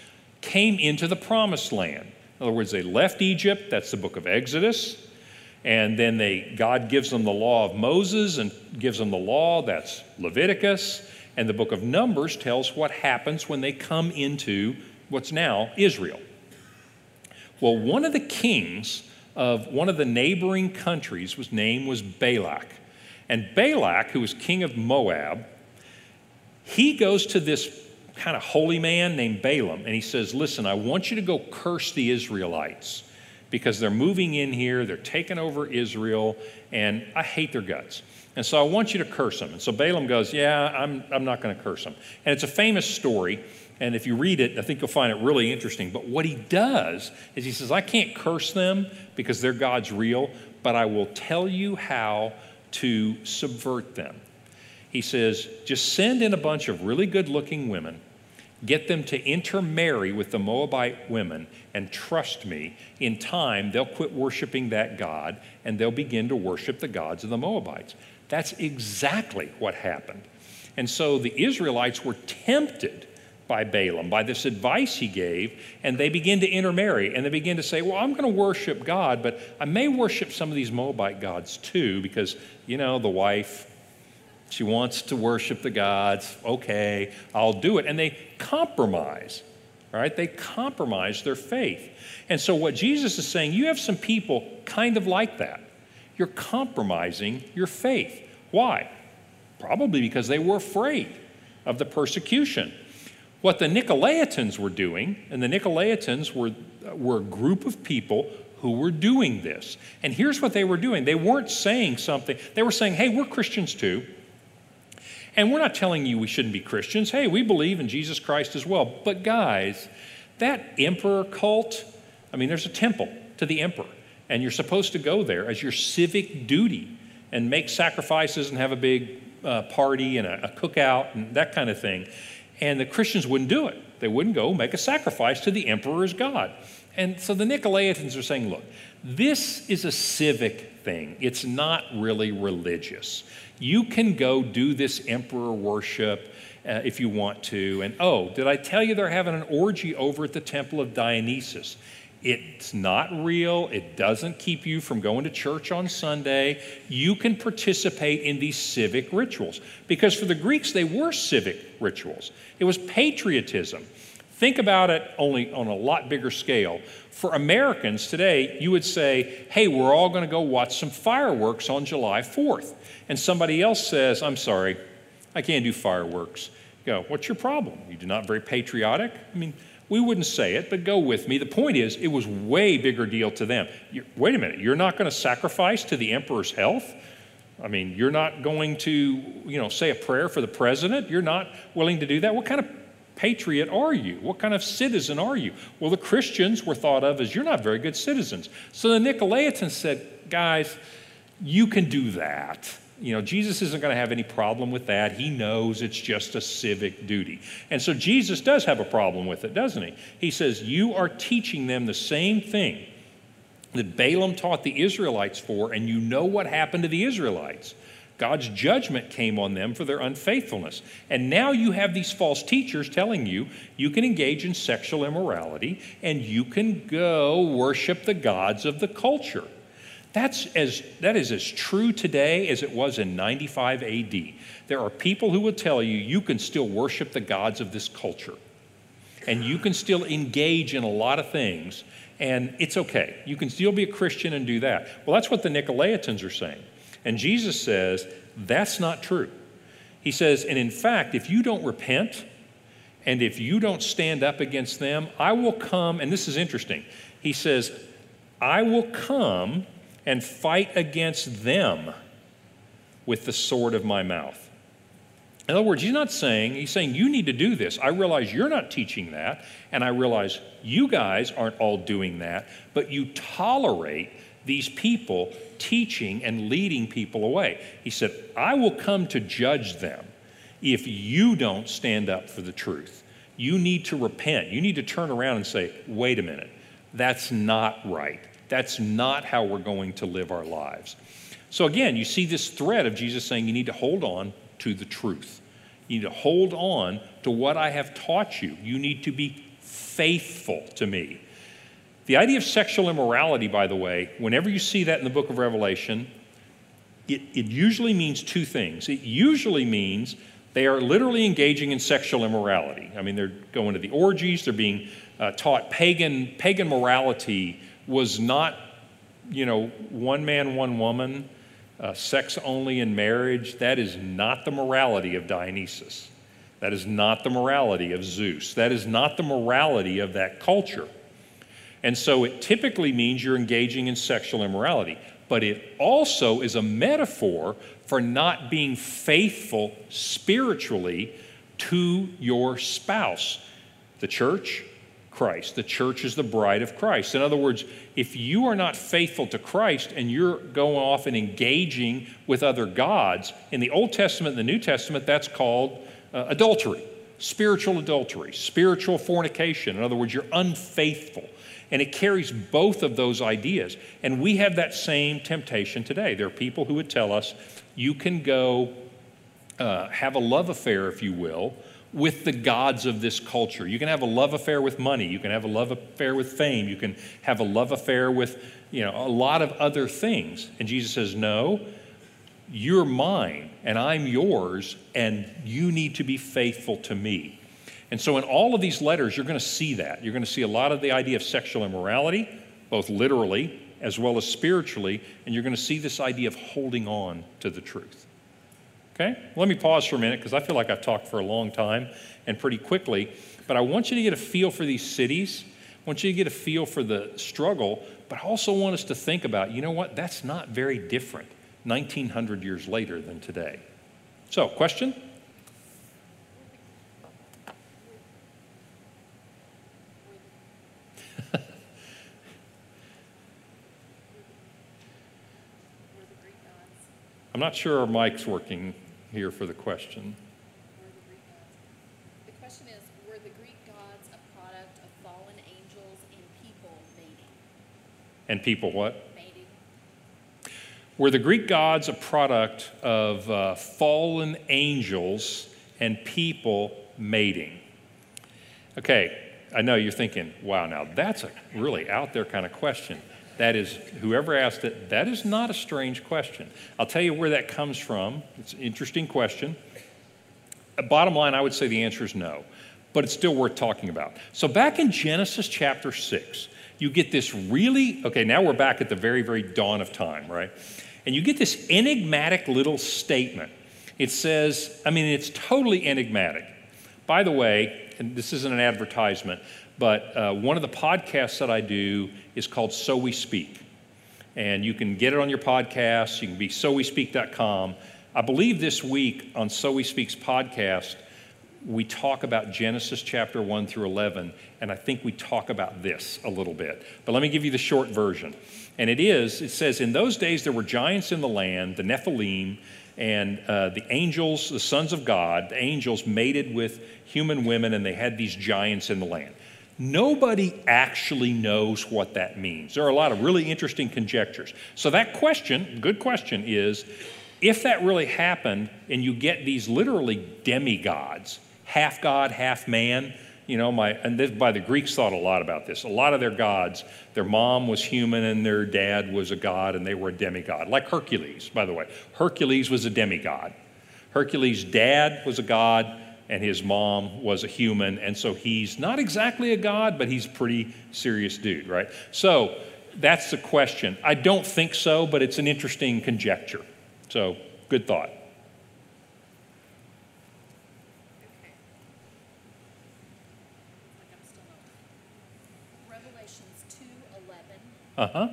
came into the promised land. In other words, they left Egypt, that's the book of Exodus, and then they, God gives them the law of Moses and gives them the law, that's Leviticus, and the book of Numbers tells what happens when they come into what's now Israel. Well, one of the kings of one of the neighboring countries, whose name was Balak. And Balak, who was king of Moab, he goes to this kind of holy man named Balaam and he says, Listen, I want you to go curse the Israelites because they're moving in here, they're taking over Israel, and I hate their guts. And so I want you to curse them. And so Balaam goes, Yeah, I'm, I'm not going to curse them. And it's a famous story. And if you read it, I think you'll find it really interesting. But what he does is he says, I can't curse them because their God's real, but I will tell you how to subvert them. He says, just send in a bunch of really good looking women, get them to intermarry with the Moabite women, and trust me, in time they'll quit worshiping that God and they'll begin to worship the gods of the Moabites. That's exactly what happened. And so the Israelites were tempted by Balaam, by this advice he gave, and they begin to intermarry and they begin to say, Well, I'm going to worship God, but I may worship some of these Moabite gods too, because, you know, the wife, she wants to worship the gods. Okay, I'll do it. And they compromise, right? They compromise their faith. And so, what Jesus is saying, you have some people kind of like that. You're compromising your faith. Why? Probably because they were afraid of the persecution. What the Nicolaitans were doing, and the Nicolaitans were, were a group of people who were doing this. And here's what they were doing they weren't saying something, they were saying, hey, we're Christians too. And we're not telling you we shouldn't be Christians. Hey, we believe in Jesus Christ as well. But guys, that emperor cult, I mean, there's a temple to the emperor, and you're supposed to go there as your civic duty and make sacrifices and have a big uh, party and a, a cookout and that kind of thing. And the Christians wouldn't do it. They wouldn't go make a sacrifice to the emperor's God. And so the Nicolaitans are saying, look, this is a civic thing, it's not really religious. You can go do this emperor worship. Uh, if you want to. And oh, did I tell you they're having an orgy over at the temple of Dionysus? It's not real. It doesn't keep you from going to church on Sunday. You can participate in these civic rituals. Because for the Greeks, they were civic rituals, it was patriotism. Think about it only on a lot bigger scale. For Americans today, you would say, hey, we're all going to go watch some fireworks on July 4th. And somebody else says, I'm sorry, I can't do fireworks. You go, what's your problem? You're not very patriotic? I mean, we wouldn't say it, but go with me. The point is, it was way bigger deal to them. You're, wait a minute, you're not going to sacrifice to the emperor's health? I mean, you're not going to, you know, say a prayer for the president? You're not willing to do that? What kind of patriot are you? What kind of citizen are you? Well, the Christians were thought of as you're not very good citizens. So the Nicolaitans said, guys, you can do that. You know, Jesus isn't going to have any problem with that. He knows it's just a civic duty. And so Jesus does have a problem with it, doesn't he? He says, You are teaching them the same thing that Balaam taught the Israelites for, and you know what happened to the Israelites. God's judgment came on them for their unfaithfulness. And now you have these false teachers telling you you can engage in sexual immorality and you can go worship the gods of the culture. That's as, that is as true today as it was in 95 AD. There are people who will tell you you can still worship the gods of this culture and you can still engage in a lot of things and it's okay. You can still be a Christian and do that. Well, that's what the Nicolaitans are saying. And Jesus says that's not true. He says, and in fact, if you don't repent and if you don't stand up against them, I will come, and this is interesting. He says, I will come and fight against them with the sword of my mouth. In other words, he's not saying, he's saying, you need to do this. I realize you're not teaching that, and I realize you guys aren't all doing that, but you tolerate these people teaching and leading people away. He said, I will come to judge them if you don't stand up for the truth. You need to repent. You need to turn around and say, wait a minute, that's not right. That's not how we're going to live our lives. So again, you see this thread of Jesus saying you need to hold on to the truth. You need to hold on to what I have taught you. You need to be faithful to me. The idea of sexual immorality, by the way, whenever you see that in the book of Revelation, it, it usually means two things. It usually means They are literally engaging in sexual immorality. I mean, they're going to the orgies, they're being uh, taught pagan, pagan morality was not, you know, one man, one woman, uh, sex only in marriage. That is not the morality of Dionysus. That is not the morality of Zeus. That is not the morality of that culture. And so it typically means you're engaging in sexual immorality. But it also is a metaphor for not being faithful spiritually to your spouse. The church, Christ. The church is the bride of Christ. In other words, if you are not faithful to Christ and you're going off and engaging with other gods, in the Old Testament and the New Testament, that's called uh, adultery, spiritual adultery, spiritual fornication. In other words, you're unfaithful. And it carries both of those ideas. And we have that same temptation today. There are people who would tell us you can go uh, have a love affair, if you will, with the gods of this culture. You can have a love affair with money. You can have a love affair with fame. You can have a love affair with, you know, a lot of other things. And Jesus says, no, you're mine and I'm yours, and you need to be faithful to me. And so, in all of these letters, you're going to see that. You're going to see a lot of the idea of sexual immorality, both literally as well as spiritually, and you're going to see this idea of holding on to the truth. Okay? Let me pause for a minute because I feel like I've talked for a long time and pretty quickly, but I want you to get a feel for these cities. I want you to get a feel for the struggle, but I also want us to think about you know what? That's not very different 1900 years later than today. So, question? I'm not sure our mic's working here for the question. The question is Were the Greek gods a product of fallen angels and people mating? And people what? Mating. Were the Greek gods a product of uh, fallen angels and people mating? Okay, I know you're thinking, wow, now that's a really out there kind of question. That is, whoever asked it, that is not a strange question. I'll tell you where that comes from. It's an interesting question. Uh, bottom line, I would say the answer is no, but it's still worth talking about. So, back in Genesis chapter 6, you get this really, okay, now we're back at the very, very dawn of time, right? And you get this enigmatic little statement. It says, I mean, it's totally enigmatic. By the way, and this isn't an advertisement, but uh, one of the podcasts that I do is called So We Speak. And you can get it on your podcast. You can be sowespeak.com. I believe this week on So We Speak's podcast, we talk about Genesis chapter 1 through 11, and I think we talk about this a little bit. But let me give you the short version. And it is, it says, In those days there were giants in the land, the Nephilim, and uh, the angels, the sons of God, the angels mated with human women, and they had these giants in the land. Nobody actually knows what that means. There are a lot of really interesting conjectures. So, that question, good question, is if that really happened and you get these literally demigods, half God, half man, you know, my, and this, by the Greeks thought a lot about this. A lot of their gods, their mom was human and their dad was a god and they were a demigod, like Hercules, by the way. Hercules was a demigod. Hercules' dad was a god, and his mom was a human, and so he's not exactly a god, but he's a pretty serious dude, right? So that's the question. I don't think so, but it's an interesting conjecture. So good thought. Revelations 2 11. Uh huh.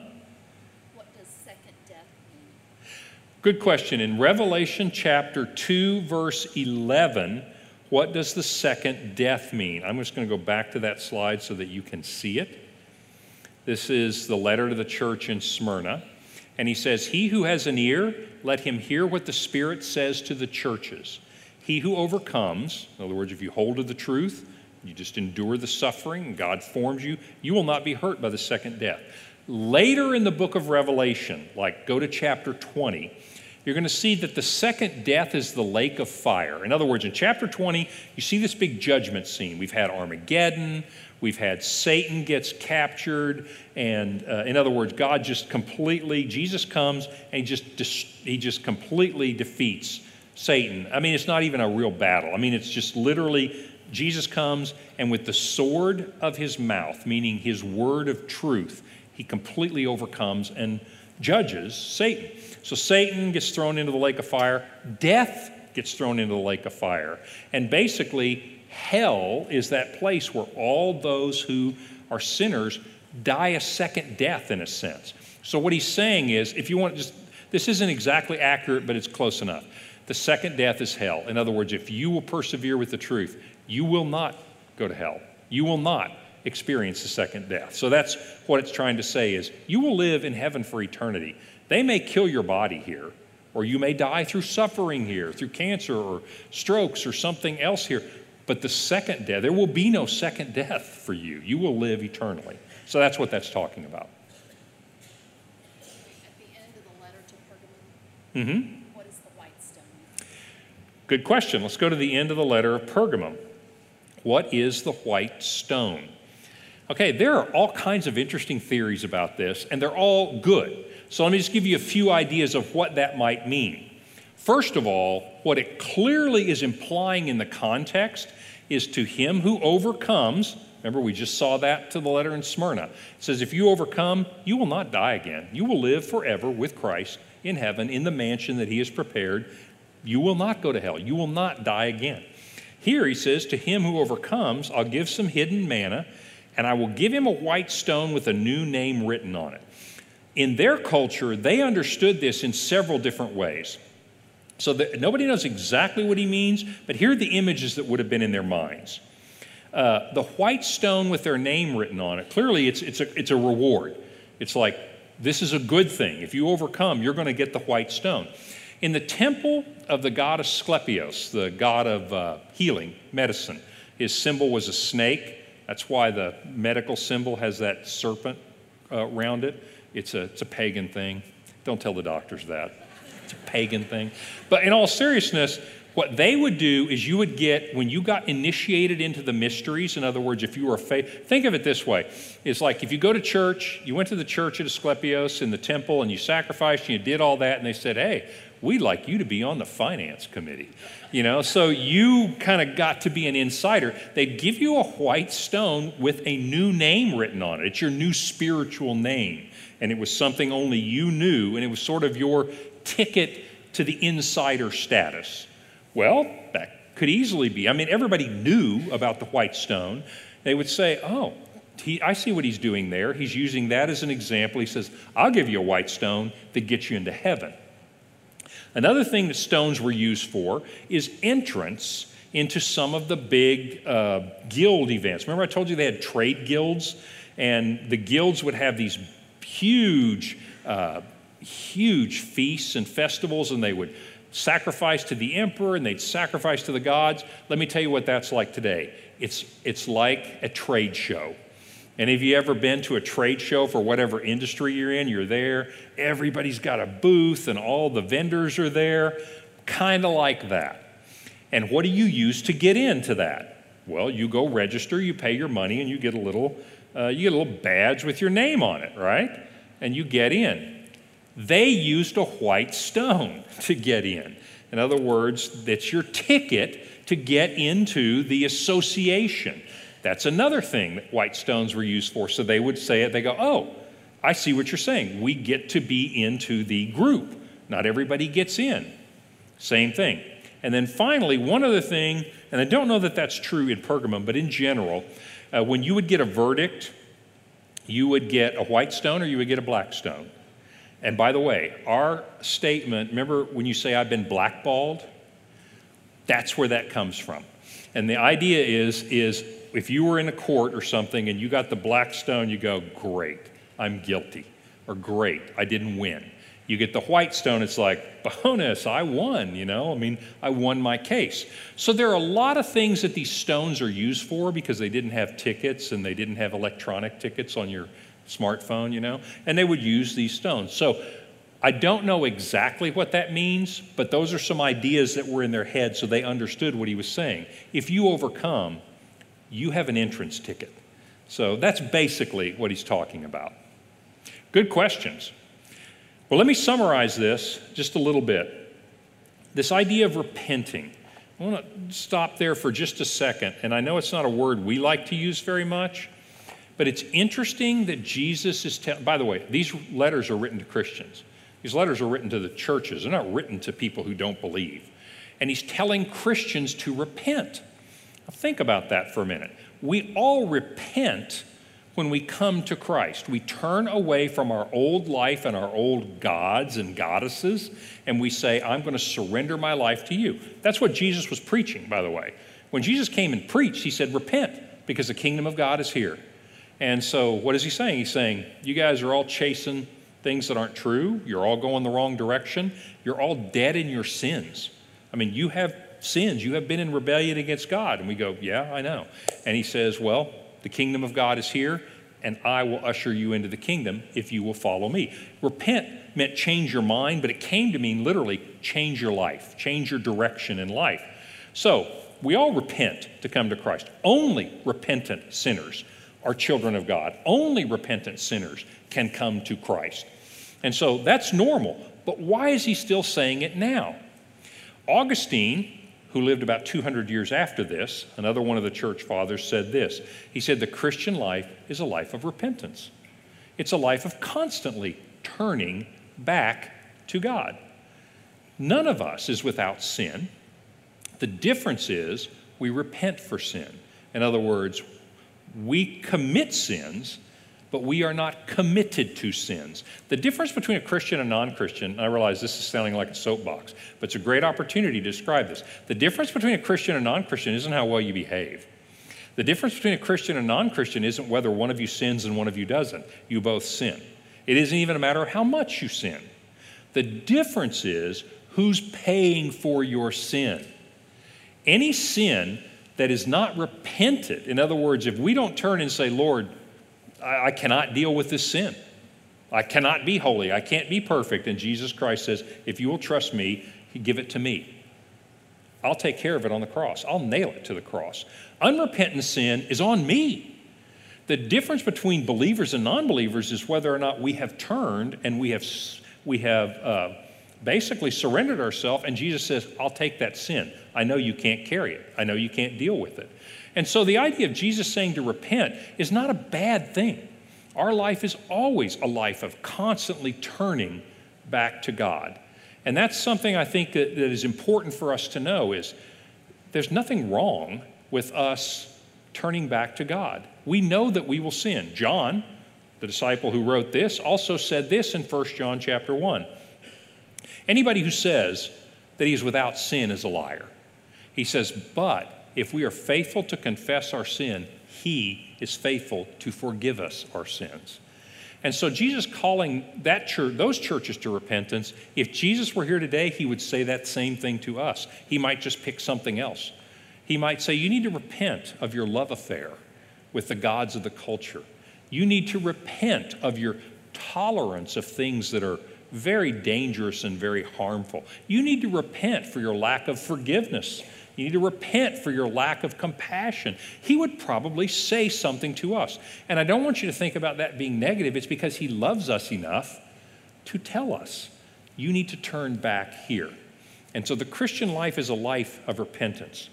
What does second death mean? Good question. In Revelation chapter 2, verse 11, what does the second death mean? I'm just going to go back to that slide so that you can see it. This is the letter to the church in Smyrna. And he says, He who has an ear, let him hear what the Spirit says to the churches. He who overcomes, in other words, if you hold to the truth, you just endure the suffering, God forms you, you will not be hurt by the second death. Later in the book of Revelation, like go to chapter 20, you're going to see that the second death is the lake of fire. In other words, in chapter 20, you see this big judgment scene. We've had Armageddon, we've had Satan gets captured, and uh, in other words, God just completely, Jesus comes and he just, he just completely defeats Satan. I mean, it's not even a real battle. I mean, it's just literally Jesus comes and with the sword of his mouth, meaning his word of truth, he completely overcomes and judges Satan. So Satan gets thrown into the lake of fire, death gets thrown into the lake of fire. And basically, hell is that place where all those who are sinners die a second death in a sense. So what he's saying is if you want just this isn't exactly accurate, but it's close enough. The second death is hell. In other words, if you will persevere with the truth, you will not go to hell. You will not experience the second death. So that's what it's trying to say is you will live in heaven for eternity. They may kill your body here, or you may die through suffering here, through cancer or strokes or something else here. But the second death, there will be no second death for you. You will live eternally. So that's what that's talking about. At the end of the letter to Pergamum, hmm what is the white stone? Good question. Let's go to the end of the letter of Pergamum. What is the white stone? Okay, there are all kinds of interesting theories about this, and they're all good. So let me just give you a few ideas of what that might mean. First of all, what it clearly is implying in the context is to him who overcomes. Remember, we just saw that to the letter in Smyrna. It says, If you overcome, you will not die again. You will live forever with Christ in heaven in the mansion that he has prepared. You will not go to hell. You will not die again. Here he says, To him who overcomes, I'll give some hidden manna, and I will give him a white stone with a new name written on it. In their culture, they understood this in several different ways. So that nobody knows exactly what he means, but here are the images that would have been in their minds. Uh, the white stone with their name written on it, clearly it's, it's, a, it's a reward. It's like, this is a good thing. If you overcome, you're going to get the white stone. In the temple of the god Asclepios, the god of uh, healing, medicine, his symbol was a snake. That's why the medical symbol has that serpent uh, around it. It's a, it's a pagan thing. Don't tell the doctors that. It's a pagan thing. But in all seriousness, what they would do is you would get, when you got initiated into the mysteries, in other words, if you were a faith, think of it this way. It's like if you go to church, you went to the church at Asclepios in the temple and you sacrificed and you did all that, and they said, hey, we'd like you to be on the finance committee. You know, so you kind of got to be an insider. They'd give you a white stone with a new name written on it. It's your new spiritual name. And it was something only you knew, and it was sort of your ticket to the insider status. Well, that could easily be. I mean, everybody knew about the white stone. They would say, oh, he, I see what he's doing there. He's using that as an example. He says, I'll give you a white stone that gets you into heaven. Another thing that stones were used for is entrance into some of the big uh, guild events. Remember, I told you they had trade guilds, and the guilds would have these huge, uh, huge feasts and festivals, and they would sacrifice to the emperor and they'd sacrifice to the gods. Let me tell you what that's like today. It's, it's like a trade show. And have you ever been to a trade show for whatever industry you're in? You're there, everybody's got a booth, and all the vendors are there, kind of like that. And what do you use to get into that? Well, you go register, you pay your money, and you get a little, uh, you get a little badge with your name on it, right? And you get in. They used a white stone [laughs] to get in. In other words, that's your ticket to get into the association. That's another thing that white stones were used for. So they would say it, they go, Oh, I see what you're saying. We get to be into the group. Not everybody gets in. Same thing. And then finally, one other thing, and I don't know that that's true in Pergamum, but in general, uh, when you would get a verdict, you would get a white stone or you would get a black stone. And by the way, our statement, remember when you say I've been blackballed? That's where that comes from. And the idea is, is if you were in a court or something and you got the black stone, you go, great, I'm guilty. Or great, I didn't win. You get the white stone, it's like, bonus, I won, you know? I mean, I won my case. So there are a lot of things that these stones are used for because they didn't have tickets and they didn't have electronic tickets on your smartphone, you know? And they would use these stones. So I don't know exactly what that means, but those are some ideas that were in their head so they understood what he was saying. If you overcome, you have an entrance ticket. So that's basically what he's talking about. Good questions. Well, let me summarize this just a little bit. This idea of repenting. I want to stop there for just a second. And I know it's not a word we like to use very much, but it's interesting that Jesus is telling, by the way, these letters are written to Christians. These letters are written to the churches. They're not written to people who don't believe. And he's telling Christians to repent. Now, think about that for a minute. We all repent when we come to Christ. We turn away from our old life and our old gods and goddesses, and we say, I'm going to surrender my life to you. That's what Jesus was preaching, by the way. When Jesus came and preached, he said, Repent, because the kingdom of God is here. And so, what is he saying? He's saying, You guys are all chasing things that aren't true. You're all going the wrong direction. You're all dead in your sins. I mean, you have sins. You have been in rebellion against God. And we go, Yeah, I know. And he says, Well, the kingdom of God is here, and I will usher you into the kingdom if you will follow me. Repent meant change your mind, but it came to mean literally change your life, change your direction in life. So we all repent to come to Christ. Only repentant sinners are children of God. Only repentant sinners can come to Christ. And so that's normal. But why is he still saying it now? Augustine who lived about 200 years after this, another one of the church fathers, said this. He said, The Christian life is a life of repentance, it's a life of constantly turning back to God. None of us is without sin. The difference is we repent for sin. In other words, we commit sins but we are not committed to sins. The difference between a Christian and non Christian, I realize this is sounding like a soapbox, but it's a great opportunity to describe this. The difference between a Christian and non Christian isn't how well you behave. The difference between a Christian and non Christian isn't whether one of you sins and one of you doesn't. You both sin. It isn't even a matter of how much you sin. The difference is who's paying for your sin. Any sin that is not repented, in other words, if we don't turn and say, Lord, I, I cannot deal with this sin. I cannot be holy. I can't be perfect. And Jesus Christ says, if you will trust me, give it to me. I'll take care of it on the cross. I'll nail it to the cross. Unrepentant sin is on me. The difference between believers and non believers is whether or not we have turned and we have, we have uh, basically surrendered ourselves, and Jesus says, I'll take that sin. I know you can't carry it, I know you can't deal with it. And so the idea of Jesus saying to repent is not a bad thing. Our life is always a life of constantly turning back to God. And that's something I think that, that is important for us to know is there's nothing wrong with us turning back to God. We know that we will sin. John, the disciple who wrote this, also said this in 1 John chapter 1. Anybody who says that he is without sin is a liar. He says, but if we are faithful to confess our sin, He is faithful to forgive us our sins. And so Jesus calling that church, those churches to repentance, if Jesus were here today, he would say that same thing to us. He might just pick something else. He might say, You need to repent of your love affair with the gods of the culture. You need to repent of your tolerance of things that are very dangerous and very harmful. You need to repent for your lack of forgiveness you need to repent for your lack of compassion. He would probably say something to us. And I don't want you to think about that being negative. It's because He loves us enough to tell us, you need to turn back here. And so the Christian life is a life of repentance.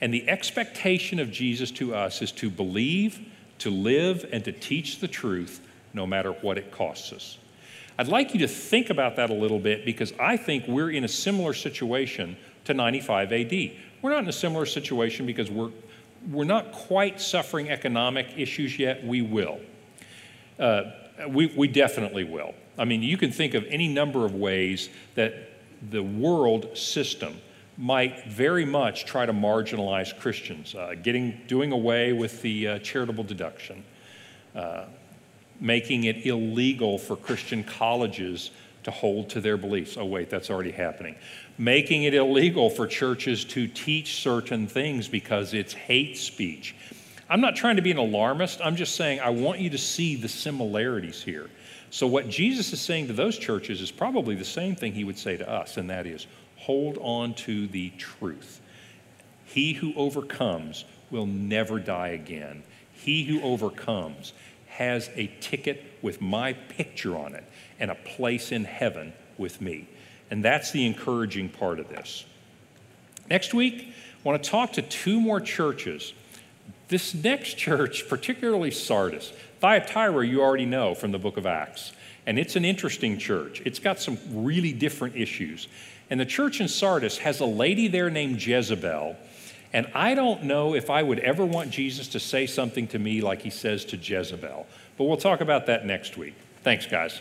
And the expectation of Jesus to us is to believe, to live, and to teach the truth no matter what it costs us. I'd like you to think about that a little bit because I think we're in a similar situation to 95 AD. We're not in a similar situation because we're, we're not quite suffering economic issues yet. We will. Uh, we, we definitely will. I mean, you can think of any number of ways that the world system might very much try to marginalize Christians, uh, getting, doing away with the uh, charitable deduction, uh, making it illegal for Christian colleges to hold to their beliefs. Oh, wait, that's already happening. Making it illegal for churches to teach certain things because it's hate speech. I'm not trying to be an alarmist. I'm just saying I want you to see the similarities here. So, what Jesus is saying to those churches is probably the same thing he would say to us, and that is hold on to the truth. He who overcomes will never die again. He who overcomes has a ticket with my picture on it and a place in heaven with me. And that's the encouraging part of this. Next week, I want to talk to two more churches. This next church, particularly Sardis, Thyatira, you already know from the book of Acts. And it's an interesting church. It's got some really different issues. And the church in Sardis has a lady there named Jezebel. And I don't know if I would ever want Jesus to say something to me like he says to Jezebel. But we'll talk about that next week. Thanks, guys.